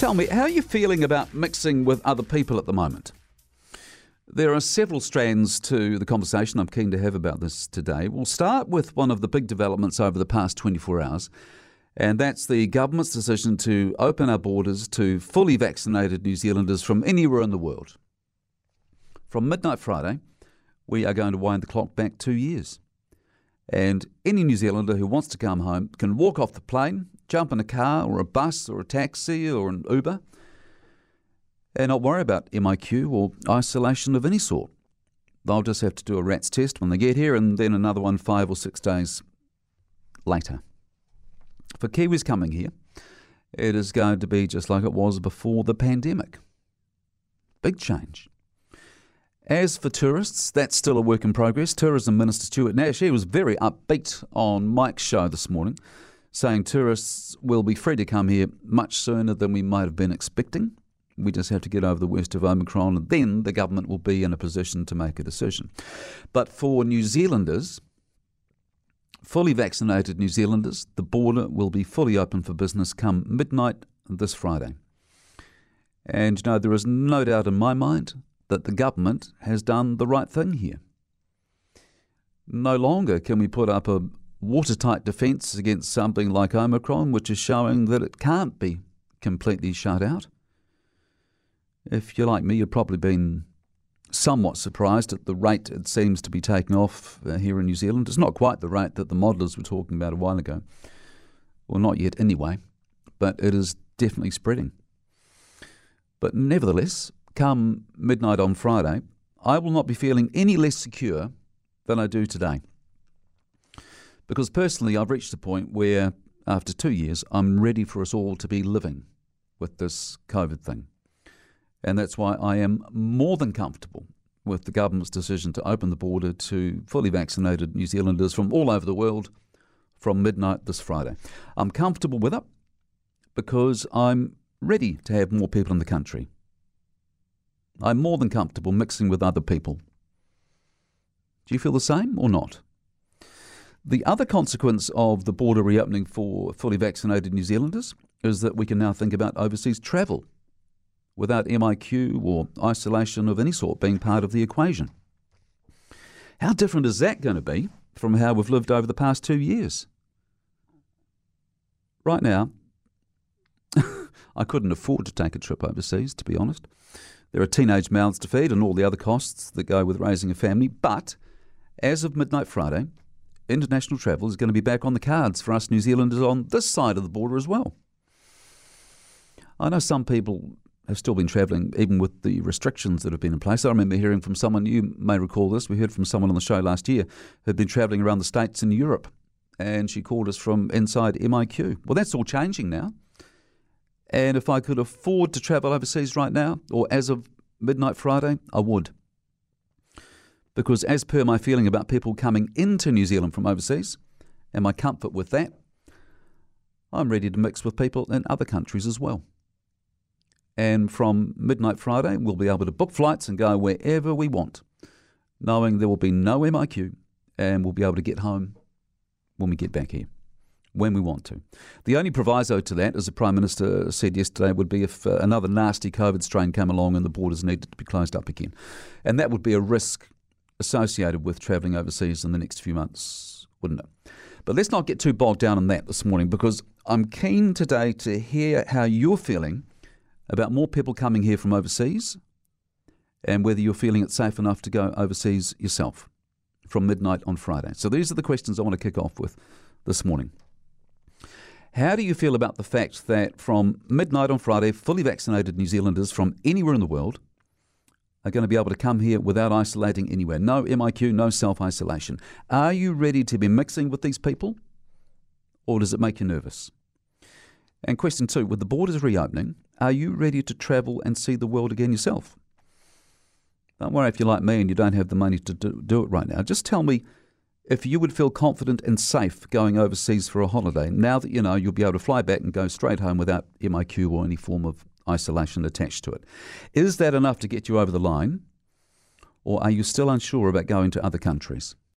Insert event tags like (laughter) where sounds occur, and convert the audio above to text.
Tell me, how are you feeling about mixing with other people at the moment? There are several strands to the conversation I'm keen to have about this today. We'll start with one of the big developments over the past 24 hours, and that's the government's decision to open our borders to fully vaccinated New Zealanders from anywhere in the world. From midnight Friday, we are going to wind the clock back two years. And any New Zealander who wants to come home can walk off the plane, jump in a car or a bus or a taxi or an Uber and not worry about MIQ or isolation of any sort. They'll just have to do a RATS test when they get here and then another one five or six days later. For Kiwis coming here, it is going to be just like it was before the pandemic. Big change. As for tourists, that's still a work in progress. Tourism Minister Stuart Nash, he was very upbeat on Mike's show this morning, saying tourists will be free to come here much sooner than we might have been expecting. We just have to get over the worst of Omicron, and then the government will be in a position to make a decision. But for New Zealanders, fully vaccinated New Zealanders, the border will be fully open for business come midnight this Friday. And you know, there is no doubt in my mind that the government has done the right thing here. No longer can we put up a watertight defence against something like Omicron, which is showing that it can't be completely shut out. If you're like me, you've probably been somewhat surprised at the rate it seems to be taking off uh, here in New Zealand. It's not quite the rate that the modelers were talking about a while ago. Well, not yet anyway, but it is definitely spreading. But nevertheless, come midnight on Friday, I will not be feeling any less secure than I do today. Because personally, I've reached a point where, after two years, I'm ready for us all to be living with this COVID thing. And that's why I am more than comfortable with the government's decision to open the border to fully vaccinated New Zealanders from all over the world from midnight this Friday. I'm comfortable with it because I'm ready to have more people in the country. I'm more than comfortable mixing with other people. Do you feel the same or not? The other consequence of the border reopening for fully vaccinated New Zealanders is that we can now think about overseas travel without MIQ or isolation of any sort being part of the equation. How different is that going to be from how we've lived over the past two years? Right now, (laughs) I couldn't afford to take a trip overseas, to be honest. There are teenage mouths to feed and all the other costs that go with raising a family. But as of midnight Friday, international travel is going to be back on the cards for us New Zealanders on this side of the border as well. I know some people have still been travelling, even with the restrictions that have been in place. I remember hearing from someone, you may recall this, we heard from someone on the show last year who had been travelling around the States and Europe, and she called us from inside MIQ. Well, that's all changing now. And if I could afford to travel overseas right now, or as of midnight Friday, I would. Because, as per my feeling about people coming into New Zealand from overseas and my comfort with that, I'm ready to mix with people in other countries as well. And from midnight Friday, we'll be able to book flights and go wherever we want, knowing there will be no MIQ and we'll be able to get home when we get back here when we want to. The only proviso to that, as the Prime Minister said yesterday, would be if uh, another nasty COVID strain came along and the borders needed to be closed up again. And that would be a risk associated with travelling overseas in the next few months, wouldn't it? But let's not get too bogged down in that this morning because I'm keen today to hear how you're feeling about more people coming here from overseas and whether you're feeling it safe enough to go overseas yourself from midnight on Friday. So these are the questions I want to kick off with this morning. How do you feel about the fact that from midnight on Friday, fully vaccinated New Zealanders from anywhere in the world are going to be able to come here without isolating anywhere? No MIQ, no self isolation. Are you ready to be mixing with these people? Or does it make you nervous? And question two with the borders reopening, are you ready to travel and see the world again yourself? Don't worry if you're like me and you don't have the money to do, do it right now. Just tell me if you would feel confident and safe going overseas for a holiday, now that you know you'll be able to fly back and go straight home without MIQ or any form of isolation attached to it. Is that enough to get you over the line? Or are you still unsure about going to other countries?